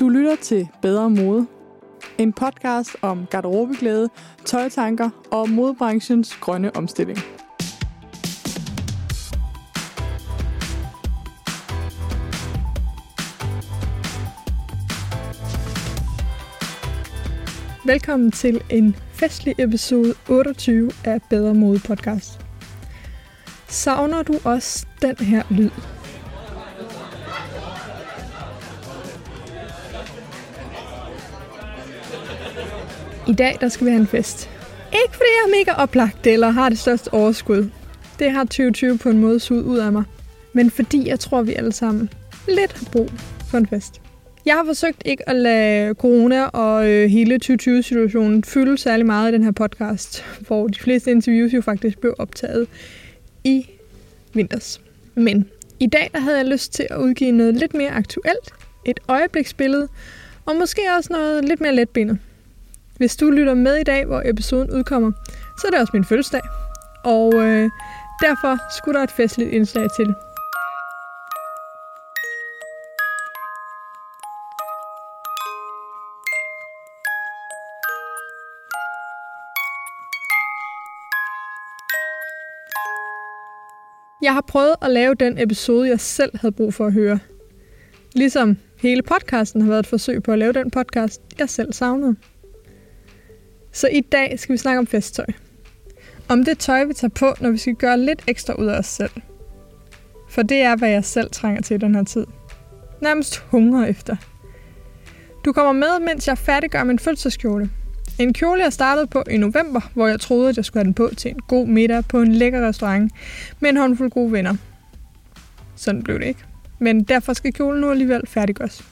Du lytter til Bedre Mode. En podcast om garderobeglæde, tøjtanker og modebranchens grønne omstilling. Velkommen til en festlig episode 28 af Bedre Mode podcast. Savner du også den her lyd? I dag der skal vi have en fest. Ikke fordi jeg er mega oplagt eller har det største overskud. Det har 2020 på en måde suget ud af mig. Men fordi jeg tror, vi alle sammen lidt har brug for en fest. Jeg har forsøgt ikke at lade corona og øh, hele 2020-situationen fylde særlig meget i den her podcast, hvor de fleste interviews jo faktisk blev optaget i vinters. Men i dag der havde jeg lyst til at udgive noget lidt mere aktuelt, et øjebliksbillede, og måske også noget lidt mere letbenet. Hvis du lytter med i dag, hvor episoden udkommer, så er det også min fødselsdag. Og øh, derfor skulle der et festligt indslag til. Jeg har prøvet at lave den episode, jeg selv havde brug for at høre. Ligesom hele podcasten har været et forsøg på at lave den podcast, jeg selv savnede. Så i dag skal vi snakke om festtøj. Om det tøj, vi tager på, når vi skal gøre lidt ekstra ud af os selv. For det er, hvad jeg selv trænger til i den her tid. Nærmest hunger efter. Du kommer med, mens jeg færdiggør min fødselskjole. En kjole, jeg startede på i november, hvor jeg troede, at jeg skulle have den på til en god middag på en lækker restaurant med en håndfuld gode venner. Sådan blev det ikke. Men derfor skal kjolen nu alligevel færdiggøres.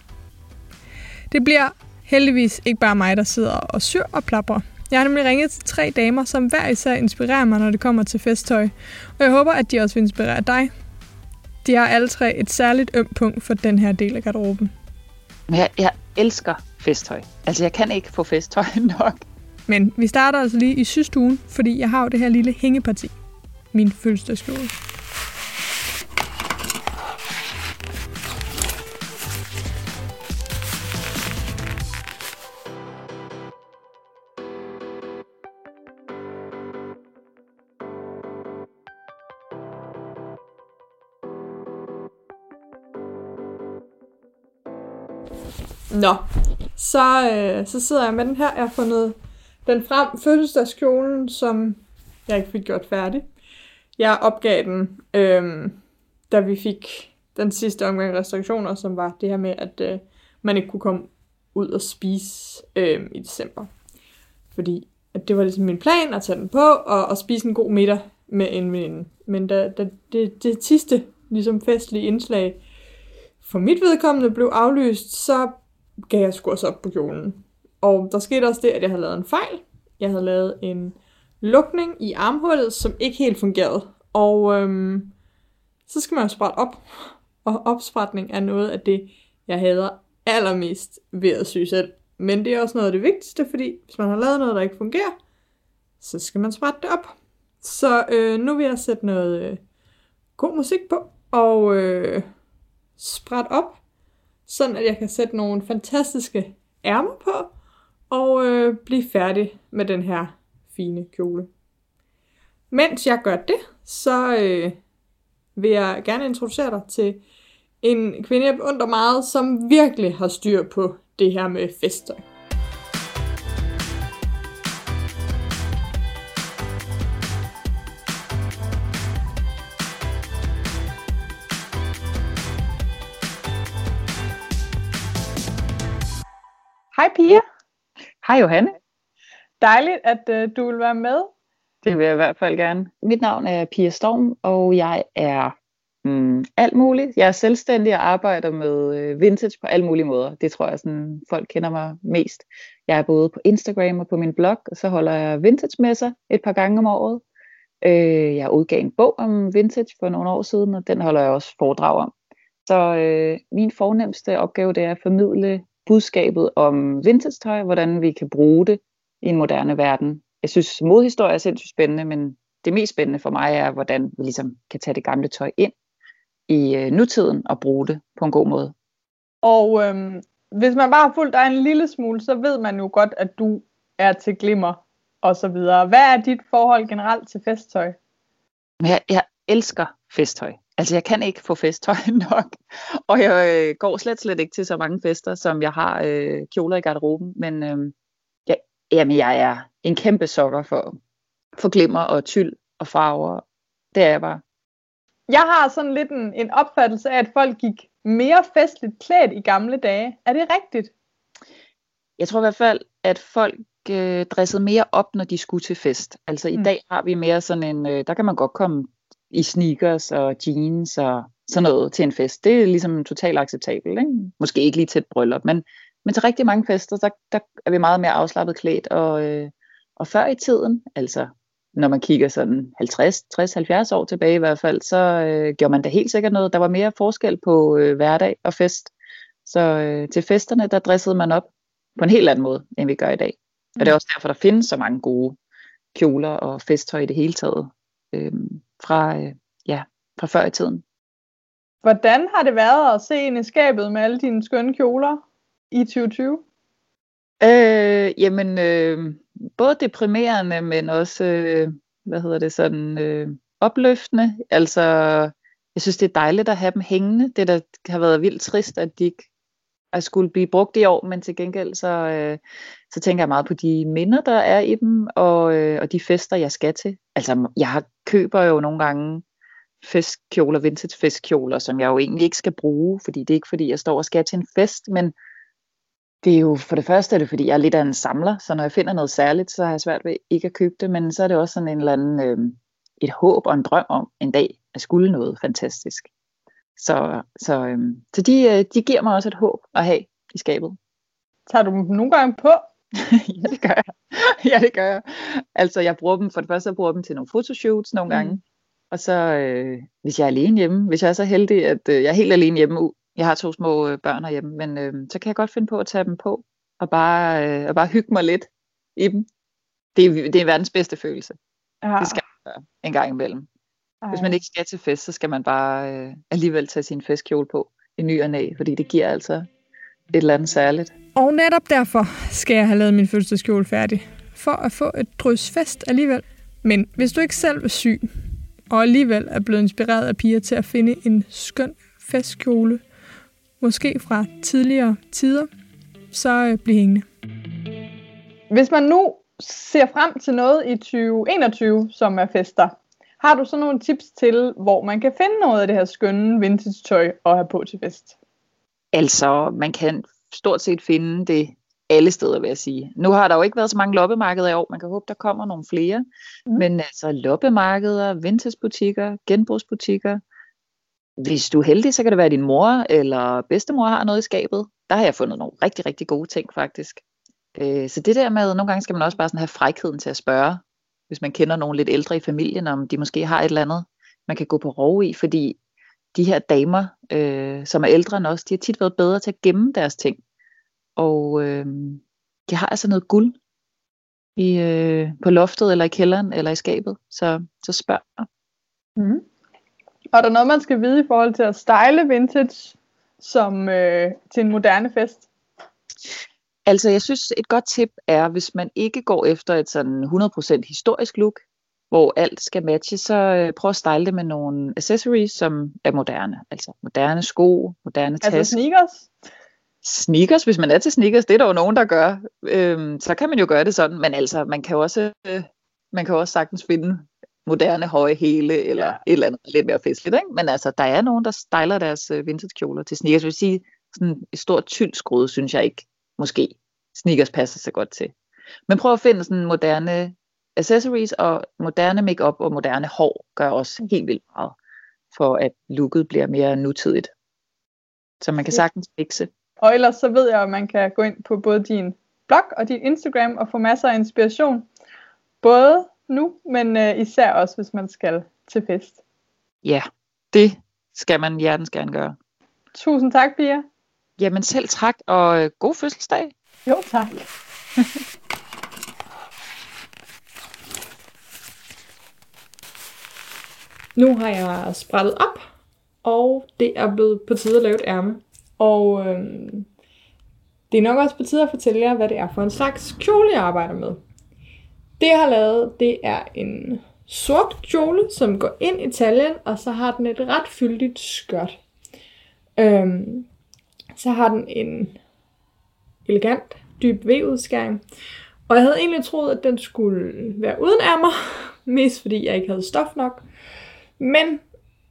Det bliver heldigvis ikke bare mig, der sidder og syr og plapper. Jeg har nemlig ringet til tre damer, som hver især inspirerer mig, når det kommer til festtøj. Og jeg håber, at de også vil inspirere dig. De har alle tre et særligt ømt punkt for den her del af garderoben. Jeg, jeg elsker festtøj. Altså, jeg kan ikke få festtøj nok. Men vi starter altså lige i sidste ugen, fordi jeg har jo det her lille hængeparti. Min fødselsdagskjole. Nå, så, øh, så sidder jeg med den her. Jeg har fundet den frem, fødselsdagskjolen, som jeg ikke fik gjort færdig. Jeg opgav den, øh, da vi fik den sidste omgang restriktioner, som var det her med, at øh, man ikke kunne komme ud og spise øh, i december. Fordi at det var ligesom min plan at tage den på og, og spise en god middag med en veninde. Men da, da det, det sidste ligesom festlige indslag for mit vedkommende blev aflyst, så gav jeg sgu også op på kjolen. Og der skete også det, at jeg havde lavet en fejl. Jeg havde lavet en lukning i armhullet, som ikke helt fungerede. Og øhm, så skal man jo sprætte op. Og opsprætning er noget af det, jeg hader allermest ved at sy selv. Men det er også noget af det vigtigste, fordi hvis man har lavet noget, der ikke fungerer, så skal man sprætte det op. Så øh, nu vil jeg sætte noget øh, god musik på, og øh, sprætte op sådan at jeg kan sætte nogle fantastiske ærmer på, og øh, blive færdig med den her fine kjole. Mens jeg gør det, så øh, vil jeg gerne introducere dig til en kvinde, jeg beundrer meget, som virkelig har styr på det her med festtøj. Pia. Hej Johanne. Dejligt, at øh, du vil være med. Det vil jeg i hvert fald gerne. Mit navn er Pia Storm, og jeg er mm, alt muligt. Jeg er selvstændig og arbejder med øh, vintage på alle mulige måder. Det tror jeg, sådan, folk kender mig mest. Jeg er både på Instagram og på min blog, og så holder jeg vintage-messer et par gange om året. Øh, jeg udgav en bog om vintage for nogle år siden, og den holder jeg også foredrag om. Så øh, min fornemmeste opgave det er at formidle budskabet om vintage-tøj, hvordan vi kan bruge det i en moderne verden. Jeg synes, modhistorie er sindssygt spændende, men det mest spændende for mig er, hvordan vi ligesom kan tage det gamle tøj ind i øh, nutiden og bruge det på en god måde. Og øhm, hvis man bare har fulgt dig en lille smule, så ved man jo godt, at du er til glimmer og så videre. Hvad er dit forhold generelt til festtøj? Jeg, jeg elsker festtøj. Altså, jeg kan ikke få festtøj nok, og jeg øh, går slet, slet ikke til så mange fester, som jeg har øh, kjoler i garderoben, men øh, jeg, jamen, jeg er en kæmpe sokker for, for glimmer og tyld og farver. Det er jeg bare. Jeg har sådan lidt en, en opfattelse af, at folk gik mere festligt klædt i gamle dage. Er det rigtigt? Jeg tror i hvert fald, at folk øh, dressede mere op, når de skulle til fest. Altså i mm. dag har vi mere sådan en, øh, der kan man godt komme i sneakers og jeans og sådan noget til en fest. Det er ligesom totalt acceptabelt. Ikke? Måske ikke lige til et bryllup, men, men til rigtig mange fester, der, der er vi meget mere afslappet klædt. Og, øh, og før i tiden, altså når man kigger sådan 50, 60, 70 år tilbage i hvert fald, så øh, gjorde man da helt sikkert noget. Der var mere forskel på øh, hverdag og fest. Så øh, til festerne, der dressede man op på en helt anden måde, end vi gør i dag. Mm. Og det er også derfor, der findes så mange gode kjoler og festtøj i det hele taget øh, fra, øh, ja, fra før i tiden. Hvordan har det været at se ind i skabet med alle dine skønne kjoler i 2020? Øh, jamen, øh, både deprimerende, men også, øh, hvad hedder det, sådan øh, opløftende. Altså, jeg synes, det er dejligt at have dem hængende. Det, der har været vildt trist, at de ikke at skulle blive brugt i år, men til gengæld så, øh, så tænker jeg meget på de minder, der er i dem, og, øh, og de fester, jeg skal til. Altså, jeg har, køber jo nogle gange festkjoler, vintage festkjoler, som jeg jo egentlig ikke skal bruge, fordi det er ikke fordi, jeg står og skal til en fest, men det er jo for det første er det, fordi jeg er lidt af en samler, så når jeg finder noget særligt, så har jeg svært ved ikke at købe det, men så er det også sådan en eller anden, øh, et håb og en drøm om en dag at skulle noget fantastisk. Så, så, øh, så de, øh, de giver mig også et håb at have i skabet. Tager du dem nogle gange på? ja, det gør jeg. ja, det gør jeg. Altså, jeg bruger dem, for det første, jeg bruger dem til nogle fotoshoots nogle gange. Mm. Og så, øh, hvis jeg er alene hjemme, hvis jeg er så heldig, at øh, jeg er helt alene hjemme, jeg har to små øh, børn hjemme, men øh, så kan jeg godt finde på at tage dem på, og bare, øh, og bare hygge mig lidt i dem. Det er, det er verdens bedste følelse. Ja. Det skal gøre en gang imellem. Ej. Hvis man ikke skal til fest, så skal man bare øh, alligevel tage sin festkjole på i ny og næ, fordi det giver altså et eller andet særligt. Og netop derfor skal jeg have lavet min fødselsdagskjole færdig, for at få et drøs fest alligevel. Men hvis du ikke selv er syg, og alligevel er blevet inspireret af piger til at finde en skøn festkjole, måske fra tidligere tider, så øh, bliv hængende. Hvis man nu ser frem til noget i 2021, som er fester, har du så nogle tips til, hvor man kan finde noget af det her skønne vintage tøj at have på til fest? Altså, man kan stort set finde det alle steder, vil jeg sige. Nu har der jo ikke været så mange loppemarkeder i år. Man kan håbe, der kommer nogle flere. Mm. Men altså loppemarkeder, vintagebutikker, genbrugsbutikker. Hvis du er heldig, så kan det være, at din mor eller bedstemor har noget i skabet. Der har jeg fundet nogle rigtig, rigtig gode ting faktisk. Øh, så det der med, nogle gange skal man også bare sådan have frækheden til at spørge, hvis man kender nogle lidt ældre i familien, om de måske har et eller andet, man kan gå på rov i, fordi de her damer, øh, som er ældre end os, de har tit været bedre til at gemme deres ting. Og øh, de har altså noget guld i, øh, på loftet, eller i kælderen, eller i skabet. Så, så spørg. Mm. Og er der noget, man skal vide i forhold til at style vintage som øh, til en moderne fest? Altså, jeg synes, et godt tip er, hvis man ikke går efter et sådan 100% historisk look, hvor alt skal matche, så øh, prøv at style det med nogle accessories, som er moderne. Altså moderne sko, moderne altså tasker. Altså sneakers? Sneakers, hvis man er til sneakers, det er der jo nogen, der gør. Øhm, så kan man jo gøre det sådan, men altså, man kan også, øh, man kan også sagtens finde moderne høje hele, eller ja. et eller andet lidt mere festligt, ikke? Men altså, der er nogen, der styler deres øh, vintage kjoler til sneakers. Jeg vil sige, sådan et stort tyldskrud, synes jeg ikke, måske sneakers passer sig godt til. Men prøv at finde sådan moderne accessories og moderne makeup og moderne hår gør også helt vildt meget for at looket bliver mere nutidigt. Så man kan sagtens fixe. Og ellers så ved jeg, at man kan gå ind på både din blog og din Instagram og få masser af inspiration. Både nu, men uh, især også, hvis man skal til fest. Ja, det skal man hjertens gerne gøre. Tusind tak, Pia. Jamen selv tak, og øh, god fødselsdag. Jo, tak. nu har jeg sprættet op, og det er blevet på tide at lave et ærme. Og øhm, Det er nok også på tide at fortælle jer, hvad det er for en slags kjole, jeg arbejder med. Det, jeg har lavet, det er en sort kjole, som går ind i taljen, og så har den et ret fyldigt skørt. Øhm, så har den en elegant, dyb V-udskæring. Og jeg havde egentlig troet, at den skulle være uden ærmer, mest fordi jeg ikke havde stof nok. Men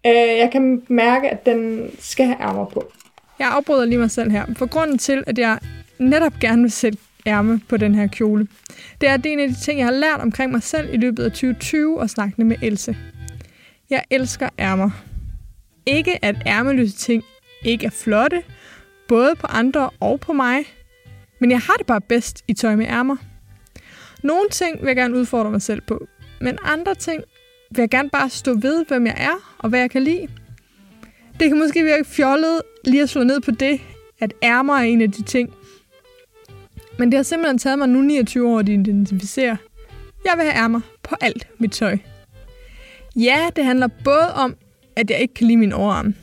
øh, jeg kan mærke, at den skal have ærmer på. Jeg afbryder lige mig selv her, for grunden til, at jeg netop gerne vil sætte ærme på den her kjole, det er, at det er en af de ting, jeg har lært omkring mig selv i løbet af 2020 og snakkende med Else. Jeg elsker ærmer. Ikke at ærmeløse ting ikke er flotte, både på andre og på mig, men jeg har det bare bedst i tøj med ærmer. Nogle ting vil jeg gerne udfordre mig selv på, men andre ting vil jeg gerne bare stå ved, hvem jeg er og hvad jeg kan lide. Det kan måske virke fjollet lige at slå ned på det, at ærmer er en af de ting. Men det har simpelthen taget mig nu 29 år at identificere. Jeg vil have ærmer på alt mit tøj. Ja, det handler både om, at jeg ikke kan lide min overarm.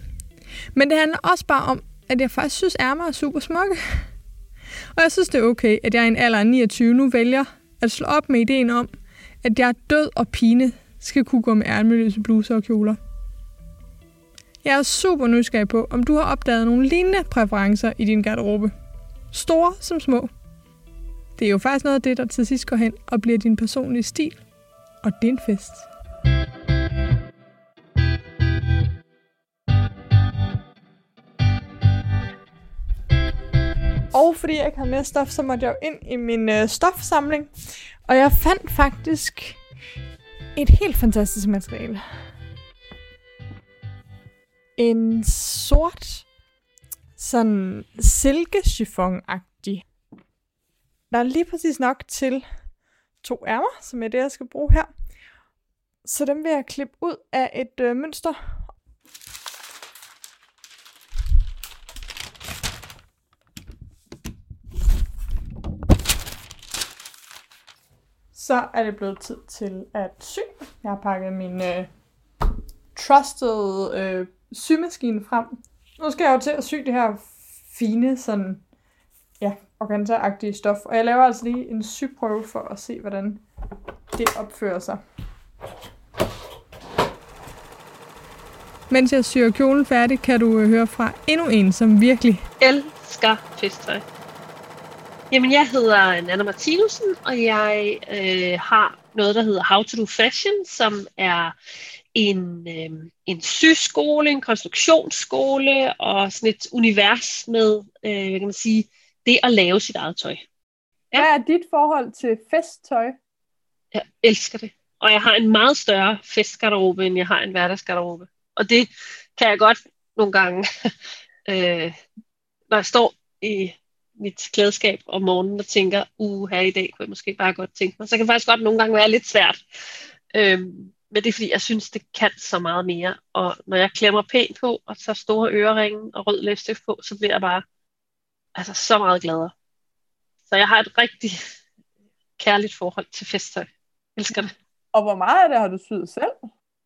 Men det handler også bare om, at jeg faktisk synes, ærmer er super smukke. Og jeg synes, det er okay, at jeg i en alder af 29 nu vælger at slå op med ideen om, at jeg er død og pine skal kunne gå med ærmeløse bluser og kjoler. Jeg er super nysgerrig på, om du har opdaget nogle lignende præferencer i din garderobe. Store som små. Det er jo faktisk noget af det, der til sidst går hen og bliver din personlige stil. Og din fest. Og fordi jeg ikke havde mere stof, så måtte jeg jo ind i min øh, stofsamling. Og jeg fandt faktisk et helt fantastisk materiale. En sort, sådan silkechiffon-agtig. Der er lige præcis nok til to ærmer, som er det, jeg skal bruge her. Så dem vil jeg klippe ud af et øh, mønster så er det blevet tid til at sy. Jeg har pakket min øh, trusted øh, symaskine frem. Nu skal jeg jo til at sy det her fine, sådan, ja, organza-agtige stof. Og jeg laver altså lige en syprøve for at se, hvordan det opfører sig. Mens jeg syr kjolen færdig, kan du øh, høre fra endnu en, som virkelig elsker festtøj. Jamen, jeg hedder Nana Martinussen, og jeg øh, har noget, der hedder How to do Fashion, som er en, øh, en syskole, en konstruktionsskole og sådan et univers med, øh, hvad kan man sige, det at lave sit eget tøj. Ja. Hvad er dit forhold til festtøj? Jeg elsker det. Og jeg har en meget større festgarderobe, end jeg har en hverdagsgarderobe. Og det kan jeg godt nogle gange, øh, når jeg står i mit klædeskab om morgenen og tænker, uh, her i dag kunne jeg måske bare godt tænke mig. Så kan det faktisk godt nogle gange være lidt svært. Øhm, men det er fordi, jeg synes, det kan så meget mere. Og når jeg klemmer pænt på, og tager store øreringe og rød læbstift på, så bliver jeg bare altså, så meget gladere. Så jeg har et rigtig kærligt forhold til festtøj. Jeg elsker det. Og hvor meget af det har du syet selv?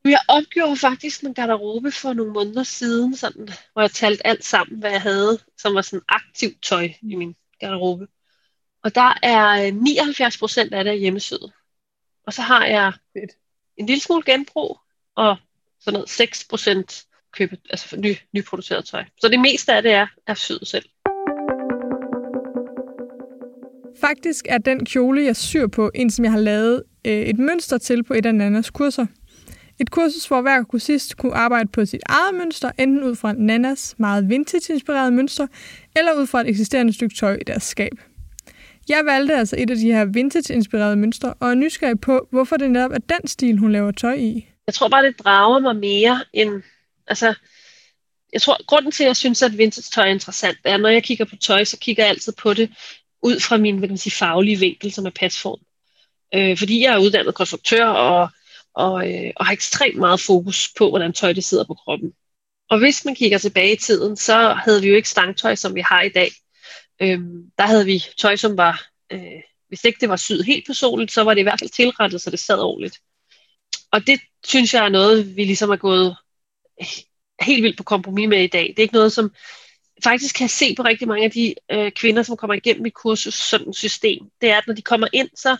Jeg opgjorde faktisk en garderobe for nogle måneder siden, sådan, hvor jeg talte alt sammen, hvad jeg havde, som var sådan aktivt tøj i min garderobe. Og der er 79 procent af det hjemmesyet. Og så har jeg Fedt. en lille smule genbrug, og sådan noget 6 procent købet, altså ny, nyproduceret tøj. Så det meste af det er, er syet selv. Faktisk er den kjole, jeg syr på, en som jeg har lavet øh, et mønster til på et af Nannas kurser. Et kursus, hvor hver kursist kunne arbejde på sit eget mønster, enten ud fra Nannas meget vintage-inspirerede mønster, eller ud fra et eksisterende stykke tøj i deres skab. Jeg valgte altså et af de her vintage-inspirerede mønstre, og er nysgerrig på, hvorfor det netop er den stil, hun laver tøj i. Jeg tror bare, det drager mig mere end... Altså, jeg tror, grunden til, at jeg synes, at vintage tøj er interessant, er, at når jeg kigger på tøj, så kigger jeg altid på det ud fra min hvad kan man sige, faglige vinkel, som er pasform. Øh, fordi jeg er uddannet konstruktør, og og, øh, og har ekstremt meget fokus på, hvordan tøj det sidder på kroppen. Og hvis man kigger tilbage i tiden, så havde vi jo ikke stangtøj, som vi har i dag. Øhm, der havde vi tøj, som var, øh, hvis ikke det var syet helt personligt, så var det i hvert fald tilrettet, så det sad ordentligt. Og det synes jeg er noget, vi ligesom er gået øh, helt vildt på kompromis med i dag. Det er ikke noget, som faktisk kan jeg se på rigtig mange af de øh, kvinder, som kommer igennem i kursus sådan et system, det er, at når de kommer ind, så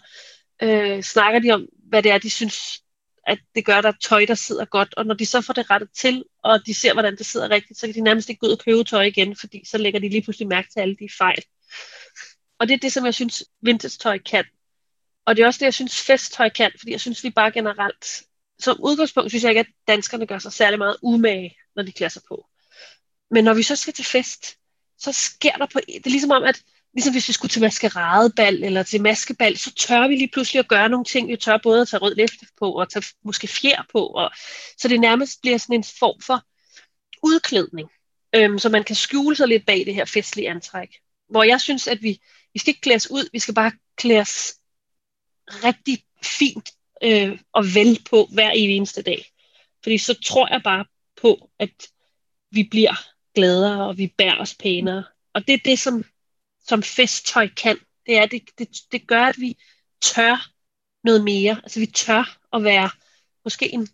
øh, snakker de om, hvad det er, de synes, at det gør, der tøj, der sidder godt. Og når de så får det rettet til, og de ser, hvordan det sidder rigtigt, så kan de nærmest ikke gå ud og købe tøj igen, fordi så lægger de lige pludselig mærke til alle de fejl. Og det er det, som jeg synes, vintage-tøj kan. Og det er også det, jeg synes, festtøj kan, fordi jeg synes, vi bare generelt, som udgangspunkt synes jeg ikke, at danskerne gør sig særlig meget umage, når de klæder sig på. Men når vi så skal til fest, så sker der på, det er ligesom om, at ligesom hvis vi skulle til maskeradebal eller til maskebal, så tør vi lige pludselig at gøre nogle ting. Vi tør både at tage rød læfte på og tage måske fjer på. Og, så det nærmest bliver sådan en form for udklædning, øhm, så man kan skjule sig lidt bag det her festlige antræk. Hvor jeg synes, at vi, vi skal ikke klædes ud, vi skal bare klædes rigtig fint øh, og vel på hver eneste dag. Fordi så tror jeg bare på, at vi bliver gladere, og vi bærer os pænere. Og det er det, som, som festtøj kan. Det, er, det, det, det gør, at vi tør noget mere. Altså vi tør at være måske en,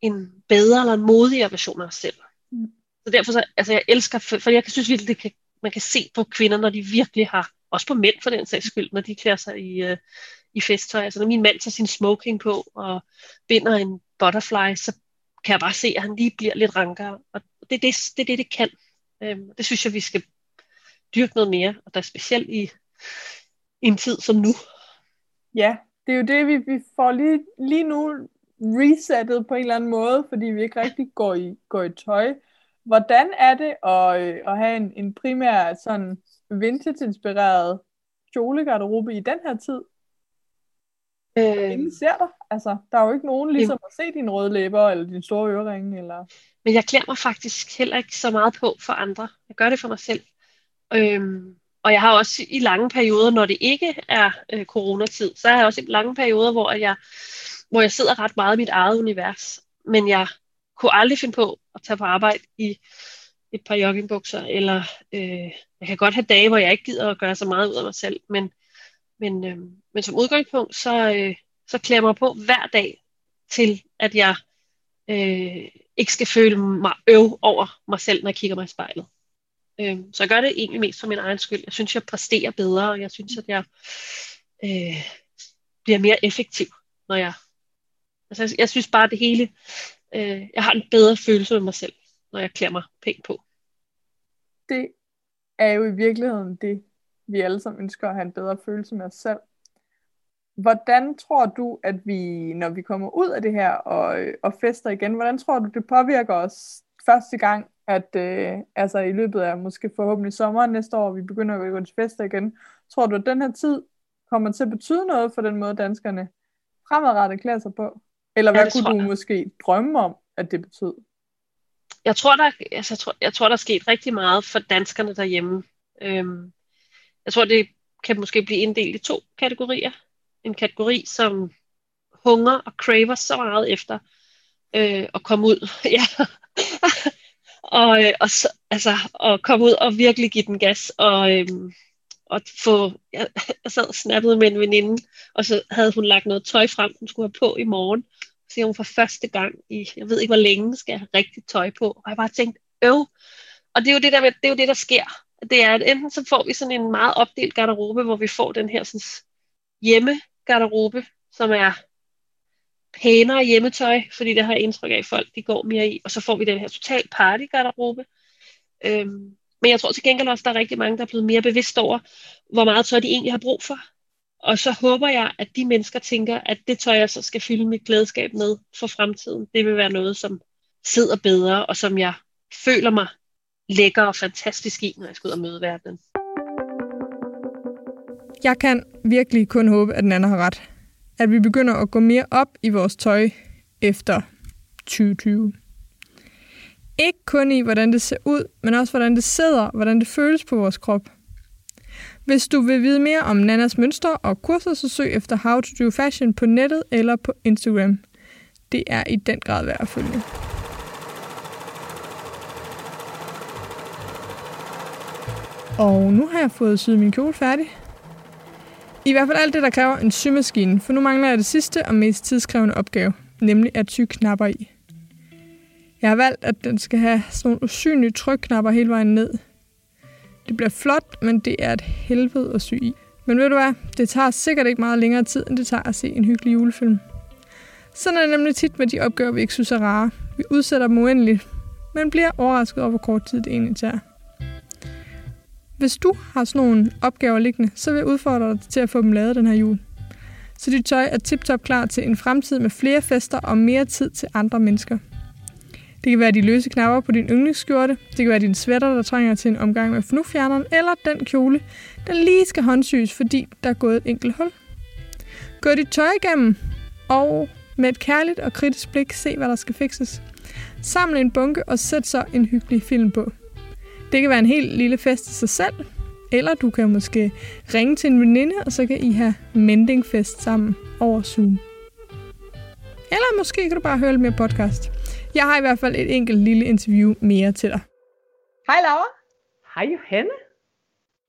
en bedre eller en modigere version af os selv. Mm. Så derfor så, altså jeg elsker, for, jeg synes virkelig, det kan, man kan se på kvinder, når de virkelig har, også på mænd for den sags skyld, når de klæder sig i, uh, i festtøj. Altså når min mand tager sin smoking på og binder en butterfly, så kan jeg bare se, at han lige bliver lidt rankere. Og det er det, det, det, det kan. Øhm, det synes jeg, vi skal dyrke noget mere, og der er specielt i, i en tid som nu. Ja, det er jo det, vi, vi får lige, lige nu resettet på en eller anden måde, fordi vi ikke rigtig går i, går i tøj. Hvordan er det at, øh, at have en, en primær sådan vintage-inspireret kjolegarderobe i den her tid? Øh, Ingen ser dig. Altså, der er jo ikke nogen ligesom at se dine røde læber, eller dine store øreringe. Eller... Men jeg klæder mig faktisk heller ikke så meget på for andre. Jeg gør det for mig selv. Øhm, og jeg har også i lange perioder, når det ikke er øh, coronatid, så har jeg også i lange perioder, hvor jeg, hvor jeg sidder ret meget i mit eget univers. Men jeg kunne aldrig finde på at tage på arbejde i et par joggingbukser, eller øh, jeg kan godt have dage, hvor jeg ikke gider at gøre så meget ud af mig selv, men men, øh, men som udgangspunkt, så, øh, så klæder jeg mig på hver dag til, at jeg øh, ikke skal føle mig øv over mig selv, når jeg kigger mig i spejlet. Øh, så jeg gør det egentlig mest for min egen skyld. Jeg synes, jeg præsterer bedre, og jeg synes, at jeg øh, bliver mere effektiv, når jeg... Altså, jeg, jeg synes bare, at det hele... Øh, jeg har en bedre følelse med mig selv, når jeg klæder mig pænt på. Det er jo i virkeligheden det, vi alle sammen ønsker at have en bedre følelse med os selv. Hvordan tror du, at vi, når vi kommer ud af det her og, øh, og fester igen, hvordan tror du, det påvirker os første gang, at øh, altså i løbet af måske forhåbentlig sommeren næste år, vi begynder at gå til fester igen. Tror du, at den her tid kommer til at betyde noget for den måde, danskerne fremadrettet klæder sig på? Eller hvad ja, kunne du jeg. måske drømme om, at det betød? Jeg tror, der, altså, jeg, tror, jeg tror, der er sket rigtig meget for danskerne derhjemme. Øhm, jeg tror, det kan måske blive inddelt i to kategorier. En kategori, som hunger og craver så meget efter øh, at komme ud. ja og, øh, og, så, altså, og komme ud og virkelig give den gas. Og, øhm, og få, jeg, jeg sad og snappede med en veninde, og så havde hun lagt noget tøj frem, hun skulle have på i morgen. Så siger hun for første gang i, jeg ved ikke hvor længe, skal jeg have rigtigt tøj på. Og jeg bare tænkte, øv. Og det er jo det der, det er jo det, der sker det er, at enten så får vi sådan en meget opdelt garderobe, hvor vi får den her sådan, hjemme garderobe, som er pænere hjemmetøj, fordi det har jeg indtryk af, at folk de går mere i. Og så får vi den her total party garderobe. Øhm, men jeg tror til gengæld også, at der er rigtig mange, der er blevet mere bevidst over, hvor meget tøj de egentlig har brug for. Og så håber jeg, at de mennesker tænker, at det tøj, jeg så skal fylde mit glædeskab med for fremtiden, det vil være noget, som sidder bedre, og som jeg føler mig lækker og fantastisk i, når jeg skal ud og møde verden. Jeg kan virkelig kun håbe, at den anden har ret. At vi begynder at gå mere op i vores tøj efter 2020. Ikke kun i, hvordan det ser ud, men også hvordan det sidder, hvordan det føles på vores krop. Hvis du vil vide mere om Nannas mønstre og kurser, så søg efter How to Do Fashion på nettet eller på Instagram. Det er i den grad værd at følge. Og nu har jeg fået syet min kjole færdig. I hvert fald alt det, der kræver en symaskine, for nu mangler jeg det sidste og mest tidskrævende opgave, nemlig at sy knapper i. Jeg har valgt, at den skal have sådan nogle usynlige trykknapper hele vejen ned. Det bliver flot, men det er et helvede at sy i. Men ved du hvad? Det tager sikkert ikke meget længere tid, end det tager at se en hyggelig julefilm. Sådan er det nemlig tit med de opgaver, vi ikke synes er rare. Vi udsætter dem uendeligt, men bliver overrasket over, hvor kort tid det egentlig tager. Hvis du har sådan nogle opgaver liggende, så vil jeg udfordre dig til at få dem lavet den her jul. Så dit tøj er tip-top klar til en fremtid med flere fester og mere tid til andre mennesker. Det kan være de løse knapper på din yndlingsskjorte, det kan være din sweater, der trænger til en omgang med fnufjerneren, eller den kjole, der lige skal håndsyes, fordi der er gået et enkelt hul. Gå dit tøj igennem, og med et kærligt og kritisk blik se, hvad der skal fikses. Samle en bunke og sæt så en hyggelig film på. Det kan være en helt lille fest i sig selv, eller du kan måske ringe til en veninde, og så kan I have mendingfest sammen over Zoom. Eller måske kan du bare høre lidt mere podcast. Jeg har i hvert fald et enkelt lille interview mere til dig. Hej Laura. Hej Johanne.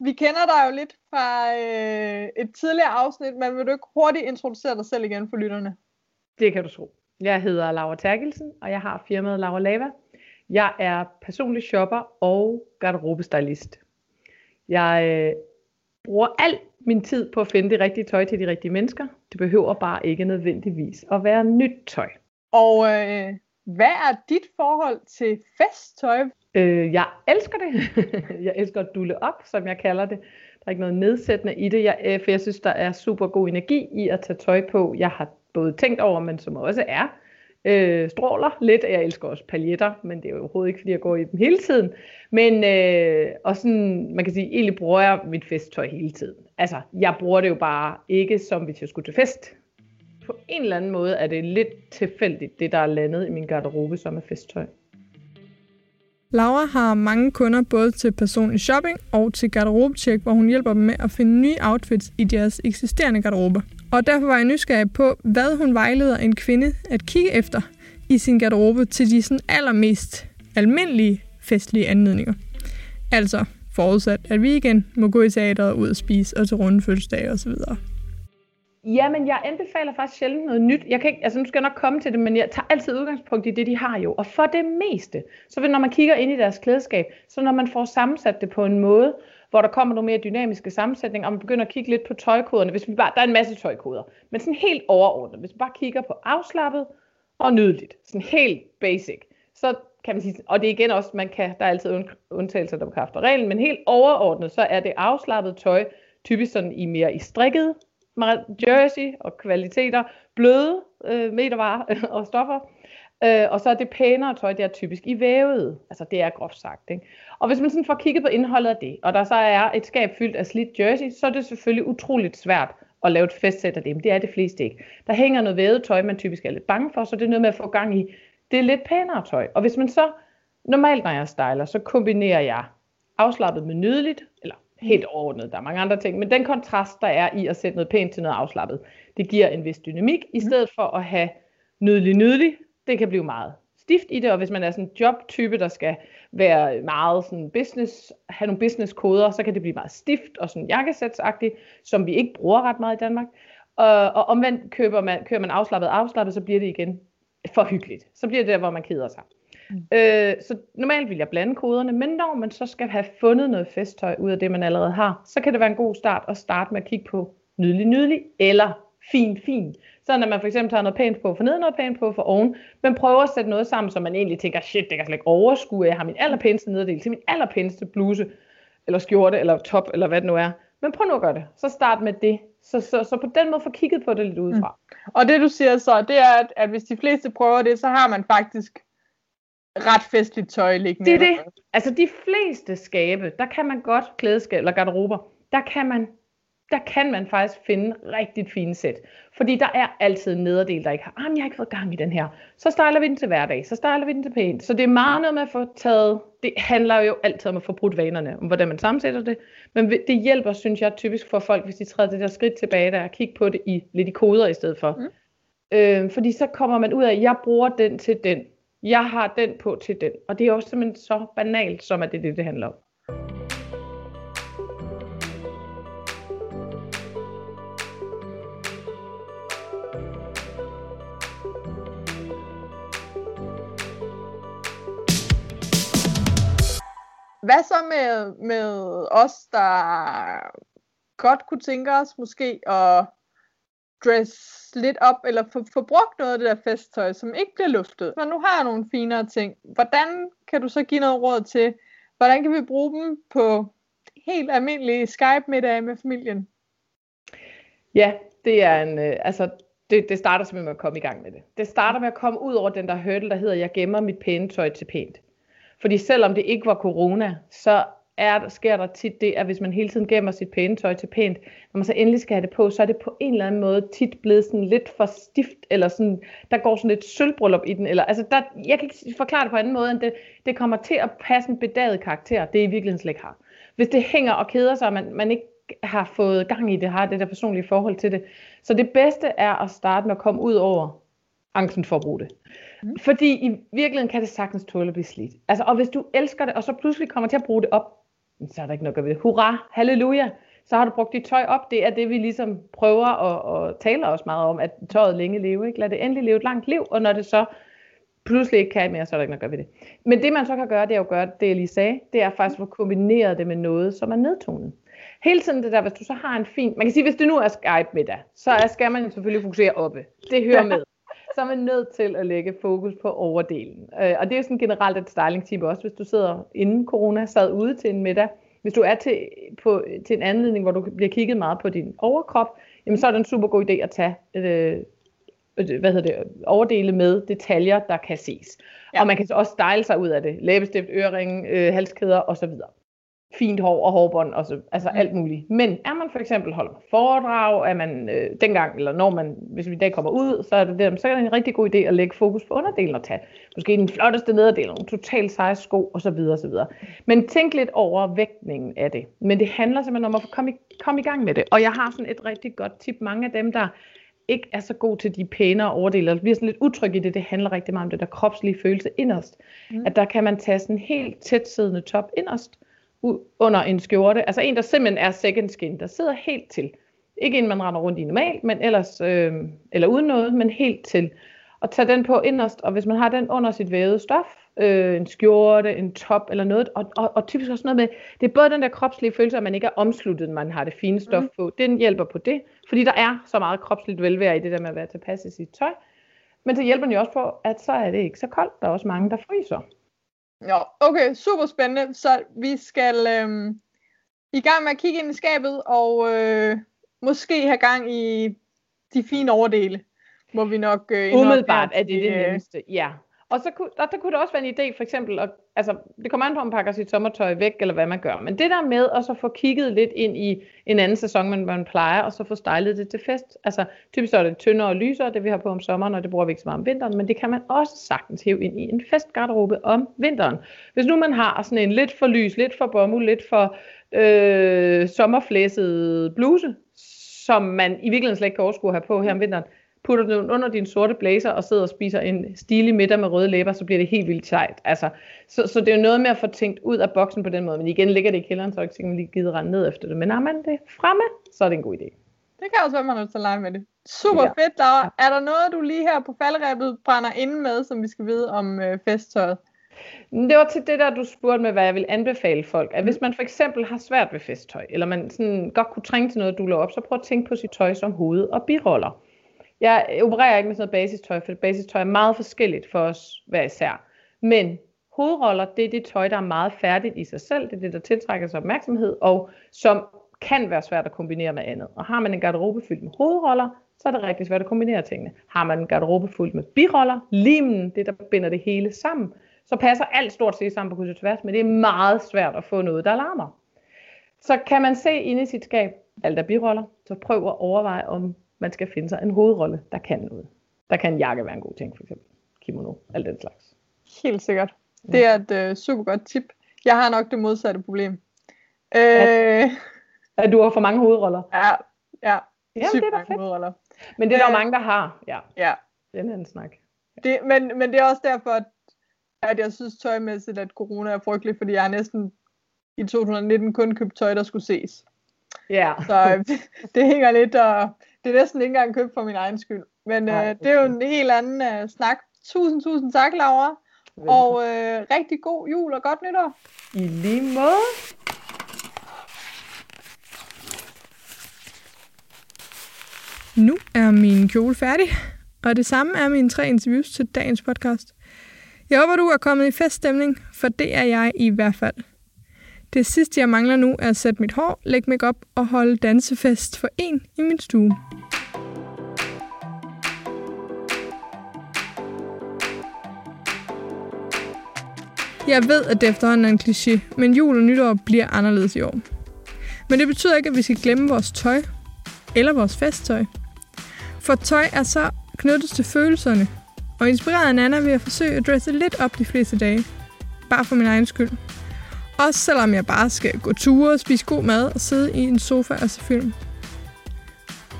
Vi kender dig jo lidt fra øh, et tidligere afsnit, men vil du ikke hurtigt introducere dig selv igen for lytterne? Det kan du tro. Jeg hedder Laura Terkelsen, og jeg har firmaet Laura Lava. Jeg er personlig shopper og garderobestylist. Jeg øh, bruger al min tid på at finde det rigtige tøj til de rigtige mennesker. Det behøver bare ikke nødvendigvis at være nyt tøj. Og øh, hvad er dit forhold til festtøj? Øh, jeg elsker det. jeg elsker at dulle op, som jeg kalder det. Der er ikke noget nedsættende i det, jeg, øh, for jeg synes, der er super god energi i at tage tøj på. Jeg har både tænkt over, men som også er øh, stråler lidt. Jeg elsker også paljetter, men det er jo overhovedet ikke, fordi jeg går i dem hele tiden. Men øh, og sådan, man kan sige, egentlig bruger jeg mit festtøj hele tiden. Altså, jeg bruger det jo bare ikke, som hvis jeg skulle til fest. På en eller anden måde er det lidt tilfældigt, det der er landet i min garderobe, som er festtøj. Laura har mange kunder både til personlig shopping og til garderobetjek, hvor hun hjælper dem med at finde nye outfits i deres eksisterende garderobe. Og derfor var jeg nysgerrig på, hvad hun vejleder en kvinde at kigge efter i sin garderobe til de sådan allermest almindelige festlige anledninger. Altså forudsat, at vi igen må gå i teateret, ud og spise og til runde fødselsdage osv. Ja, men jeg anbefaler faktisk sjældent noget nyt. Jeg kan ikke, altså nu skal jeg nok komme til det, men jeg tager altid udgangspunkt i det, de har jo. Og for det meste, så vil, når man kigger ind i deres klædeskab, så når man får sammensat det på en måde, hvor der kommer nogle mere dynamiske sammensætninger, og man begynder at kigge lidt på tøjkoderne, hvis vi bare, der er en masse tøjkoder, men sådan helt overordnet, hvis vi bare kigger på afslappet og nydeligt, sådan helt basic, så kan man sige, og det er igen også, man kan, der er altid undtagelser, der bekræfter reglen, men helt overordnet, så er det afslappet tøj, typisk sådan i mere i strikket jersey og kvaliteter, bløde øh, metervarer og stoffer, øh, og så er det pænere tøj, det er typisk i vævet, altså det er groft sagt, ikke? Og hvis man sådan får kigget på indholdet af det, og der så er et skab fyldt af slidt jersey, så er det selvfølgelig utroligt svært at lave et festsæt af det, men det er det fleste ikke. Der hænger noget vævet tøj, man typisk er lidt bange for, så det er noget med at få gang i det er lidt pænere tøj. Og hvis man så, normalt når jeg styler, så kombinerer jeg afslappet med nydeligt, eller helt overordnet, der er mange andre ting, men den kontrast, der er i at sætte noget pænt til noget afslappet, det giver en vis dynamik, i stedet for at have nydelig nydelig, det kan blive meget stift i det, og hvis man er sådan en jobtype, der skal være meget sådan business, have nogle business koder, så kan det blive meget stift og sådan jakkesætsagtigt, som vi ikke bruger ret meget i Danmark. Og, og omvendt køber man, kører man afslappet afslappet, så bliver det igen for hyggeligt. Så bliver det der, hvor man keder sig. Mm. Øh, så normalt vil jeg blande koderne, men når man så skal have fundet noget festtøj ud af det, man allerede har, så kan det være en god start at starte med at kigge på nydelig nydelig, eller fin fin. Så når man for eksempel tager noget pænt på for neden, noget pænt på for oven, men prøver at sætte noget sammen, som man egentlig tænker, shit, det kan slet ikke overskue, jeg har min allerpæneste nederdel til min allerpæneste bluse, eller skjorte, eller top, eller hvad det nu er. Men prøv nu at gøre det. Så start med det. Så, så, så på den måde få kigget på det lidt udefra. Mm. Og det du siger så, det er, at, at hvis de fleste prøver det, så har man faktisk ret festligt tøj liggende. Det er det. Altså de fleste skabe, der kan man godt klædeskab eller garderober, der kan man der kan man faktisk finde rigtig fine sæt. Fordi der er altid en nederdel, der ikke har, ah, jeg har ikke fået gang i den her. Så styler vi den til hverdag, så styler vi den til pænt. Så det er meget noget med at få taget, det handler jo altid om at få brudt vanerne, om hvordan man sammensætter det. Men det hjælper, synes jeg, typisk for folk, hvis de træder det der skridt tilbage, der og kigge på det i lidt i koder i stedet for. Mm. Øh, fordi så kommer man ud af, at jeg bruger den til den. Jeg har den på til den. Og det er også simpelthen så banalt, som at det er det, det handler om. Hvad så med, med os, der godt kunne tænke os måske at dress lidt op, eller få, få brugt noget af det der festtøj, som ikke bliver luftet. Men nu har jeg nogle finere ting. Hvordan kan du så give noget råd til, hvordan kan vi bruge dem på helt almindelige Skype-middage med familien? Ja, det er en, øh, altså det, det starter simpelthen med at komme i gang med det. Det starter med at komme ud over den der hurdle, der hedder, jeg gemmer mit pæne tøj til pænt. Fordi selvom det ikke var corona, så er, sker der tit det, at hvis man hele tiden gemmer sit pæne tøj til pænt, når man så endelig skal have det på, så er det på en eller anden måde tit blevet sådan lidt for stift, eller sådan, der går sådan lidt sølvbryllup i den, eller altså der, jeg kan ikke forklare det på anden måde, end det, det kommer til at passe en bedaget karakter, det er i virkeligheden slet ikke har. Hvis det hænger og keder sig, og man, man ikke har fået gang i det, har det der personlige forhold til det. Så det bedste er at starte med at komme ud over angsten for at bruge det. Mm. Fordi i virkeligheden kan det sagtens tåle at blive slidt. Altså, og hvis du elsker det, og så pludselig kommer til at bruge det op, så er der ikke noget ved det. Hurra, halleluja, så har du brugt dit tøj op. Det er det, vi ligesom prøver at, at tale os meget om, at tøjet længe leve. Ikke? Lad det endelig leve et langt liv, og når det så pludselig ikke kan mere, så er der ikke noget ved det. Men det man så kan gøre, det er jo at gøre det, jeg lige sagde, det er faktisk at kombinere det med noget, som er nedtonet. Hele tiden det der, hvis du så har en fin, man kan sige, hvis det nu er Skype med dig, så skal man selvfølgelig fokusere oppe. Det hører med. Så er man nødt til at lægge fokus på overdelen. Øh, og det er jo sådan generelt et styling tip også, hvis du sidder inden corona, sad ude til en middag. Hvis du er til, på, til en anledning, hvor du bliver kigget meget på din overkrop, jamen så er det en super god idé at tage øh, hvad hedder det, overdele med detaljer, der kan ses. Ja. Og man kan så også style sig ud af det. Læbestift, øreringe, øh, halskæder osv fint hår og hårbånd, og så, altså mm. alt muligt. Men er man for eksempel holder foredrag, er man øh, dengang, eller når man, hvis vi i dag kommer ud, så er det, der, så er det en rigtig god idé at lægge fokus på underdelen og tage måske den flotteste nederdel, nogle totalt seje sko, og så videre, og så videre. Men tænk lidt over vægtningen af det. Men det handler simpelthen om at komme i, komme i gang med det. Og jeg har sådan et rigtig godt tip. Mange af dem, der ikke er så god til de pænere overdele, eller bliver sådan lidt utryg i det, det handler rigtig meget om det der kropslige følelse inderst. Mm. At der kan man tage sådan en helt tæt siddende top inderst, under en skjorte. Altså en, der simpelthen er second skin, der sidder helt til. Ikke en, man render rundt i normalt, men ellers, øh, eller uden noget, men helt til. Og tage den på inderst, og hvis man har den under sit vævede stof, øh, en skjorte, en top eller noget, og, og, og typisk også noget med, det er både den der kropslige følelse, at man ikke er omsluttet, man har det fine stof mm. på, den hjælper på det, fordi der er så meget kropsligt velvære i det der med at være tilpas i sit tøj, men så hjælper den jo også på, at så er det ikke så koldt, der er også mange, der fryser. Ja, okay, super spændende. Så vi skal øhm, i gang med at kigge ind i skabet, og øh, måske have gang i de fine overdele, må vi nok øh, Umiddelbart er det det øh, nemmeste, ja. Og så kunne, der, der kunne det også være en idé, for eksempel, at, altså, det kommer an på, om man pakker sit sommertøj væk, eller hvad man gør. Men det der med at så få kigget lidt ind i en anden sæson, man, man plejer, og så få stylet det til fest. Altså, typisk så er det tyndere og lysere, det vi har på om sommeren, og det bruger vi ikke så meget om vinteren, men det kan man også sagtens hæve ind i en festgarderobe om vinteren. Hvis nu man har sådan en lidt for lys, lidt for bomuld, lidt for øh, sommerflæsset bluse, som man i virkeligheden slet ikke kan overskue at have på her om vinteren, putter den under din sorte blazer og sidder og spiser en stilig middag med røde læber, så bliver det helt vildt sejt. Altså, så, så det er jo noget med at få tænkt ud af boksen på den måde. Men igen, ligger det i kælderen, så er ikke lige givet rende ned efter det. Men har man det fremme, så er det en god idé. Det kan også være, man har til lege med det. Super ja. fedt, Laura. Er der noget, du lige her på faldrebet brænder inde med, som vi skal vide om øh, festtøjet? Det var til det der, du spurgte med, hvad jeg vil anbefale folk. At hvis man for eksempel har svært ved festtøj, eller man sådan godt kunne trænge til noget, du op, så prøv at tænke på sit tøj som hoved- og biroller. Jeg opererer ikke med sådan noget basistøj, for basistøj er meget forskelligt for os hver især. Men hovedroller, det er det tøj, der er meget færdigt i sig selv. Det er det, der tiltrækker sig opmærksomhed, og som kan være svært at kombinere med andet. Og har man en garderobe fyldt med hovedroller, så er det rigtig svært at kombinere tingene. Har man en garderobe fyldt med biroller, limen, det der binder det hele sammen, så passer alt stort set sammen på kryds og tværs, men det er meget svært at få noget, der larmer. Så kan man se inde i sit skab, alt er biroller, så prøv at overveje, om man skal finde sig en hovedrolle, der kan noget. Der kan en jakke være en god ting, for eksempel. Kimono, alt den slags. Helt sikkert. Det er et uh, super godt tip. Jeg har nok det modsatte problem. Øh, at, at du har for mange hovedroller? Ja, ja. Jamen, super det er mange hovedroller. Men det er der jo mange, der har. Ja. ja. Den er en snak. Ja. Det, men, men det er også derfor, at jeg synes tøjmæssigt, at corona er frygtelig, fordi jeg har næsten i 2019 kun købt tøj, der skulle ses. Ja. Så det hænger lidt, og det er næsten ikke engang købt for min egen skyld. Men Nej, øh, det er jo en helt anden uh, snak. Tusind, tusind tak, Laura. Og øh, rigtig god jul og godt nytår. I lige måde. Nu er min kjole færdig, og det samme er mine tre interviews til dagens podcast. Jeg håber, du er kommet i feststemning, for det er jeg i hvert fald. Det sidste, jeg mangler nu, er at sætte mit hår, lægge mig op og holde dansefest for en i min stue. Jeg ved, at det efterhånden er en kliché, men jul og nytår bliver anderledes i år. Men det betyder ikke, at vi skal glemme vores tøj eller vores festtøj. For tøj er så knyttet til følelserne, og inspireret af Nana vil jeg forsøge at dresse lidt op de fleste dage. Bare for min egen skyld. Også selvom jeg bare skal gå ture, spise god mad og sidde i en sofa og se film.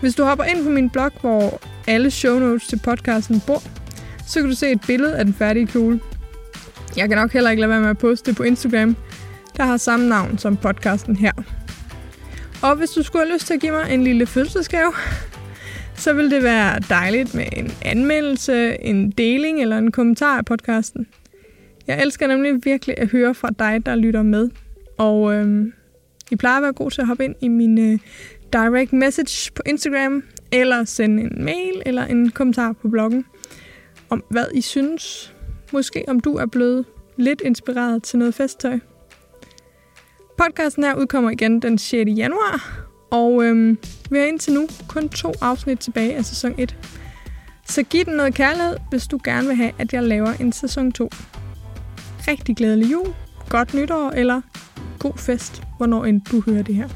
Hvis du hopper ind på min blog, hvor alle show notes til podcasten bor, så kan du se et billede af den færdige kjole. Jeg kan nok heller ikke lade være med at poste det på Instagram, der har samme navn som podcasten her. Og hvis du skulle have lyst til at give mig en lille fødselsdagsgave, så vil det være dejligt med en anmeldelse, en deling eller en kommentar af podcasten. Jeg elsker nemlig virkelig at høre fra dig, der lytter med. Og øh, I plejer at være god til at hoppe ind i min øh, direct message på Instagram, eller sende en mail eller en kommentar på bloggen om, hvad I synes. Måske om du er blevet lidt inspireret til noget festtøj. Podcasten her udkommer igen den 6. januar, og øhm, vi har indtil nu kun to afsnit tilbage af sæson 1. Så giv den noget kærlighed, hvis du gerne vil have, at jeg laver en sæson 2. Rigtig glædelig jul, godt nytår eller god fest, hvornår end du hører det her.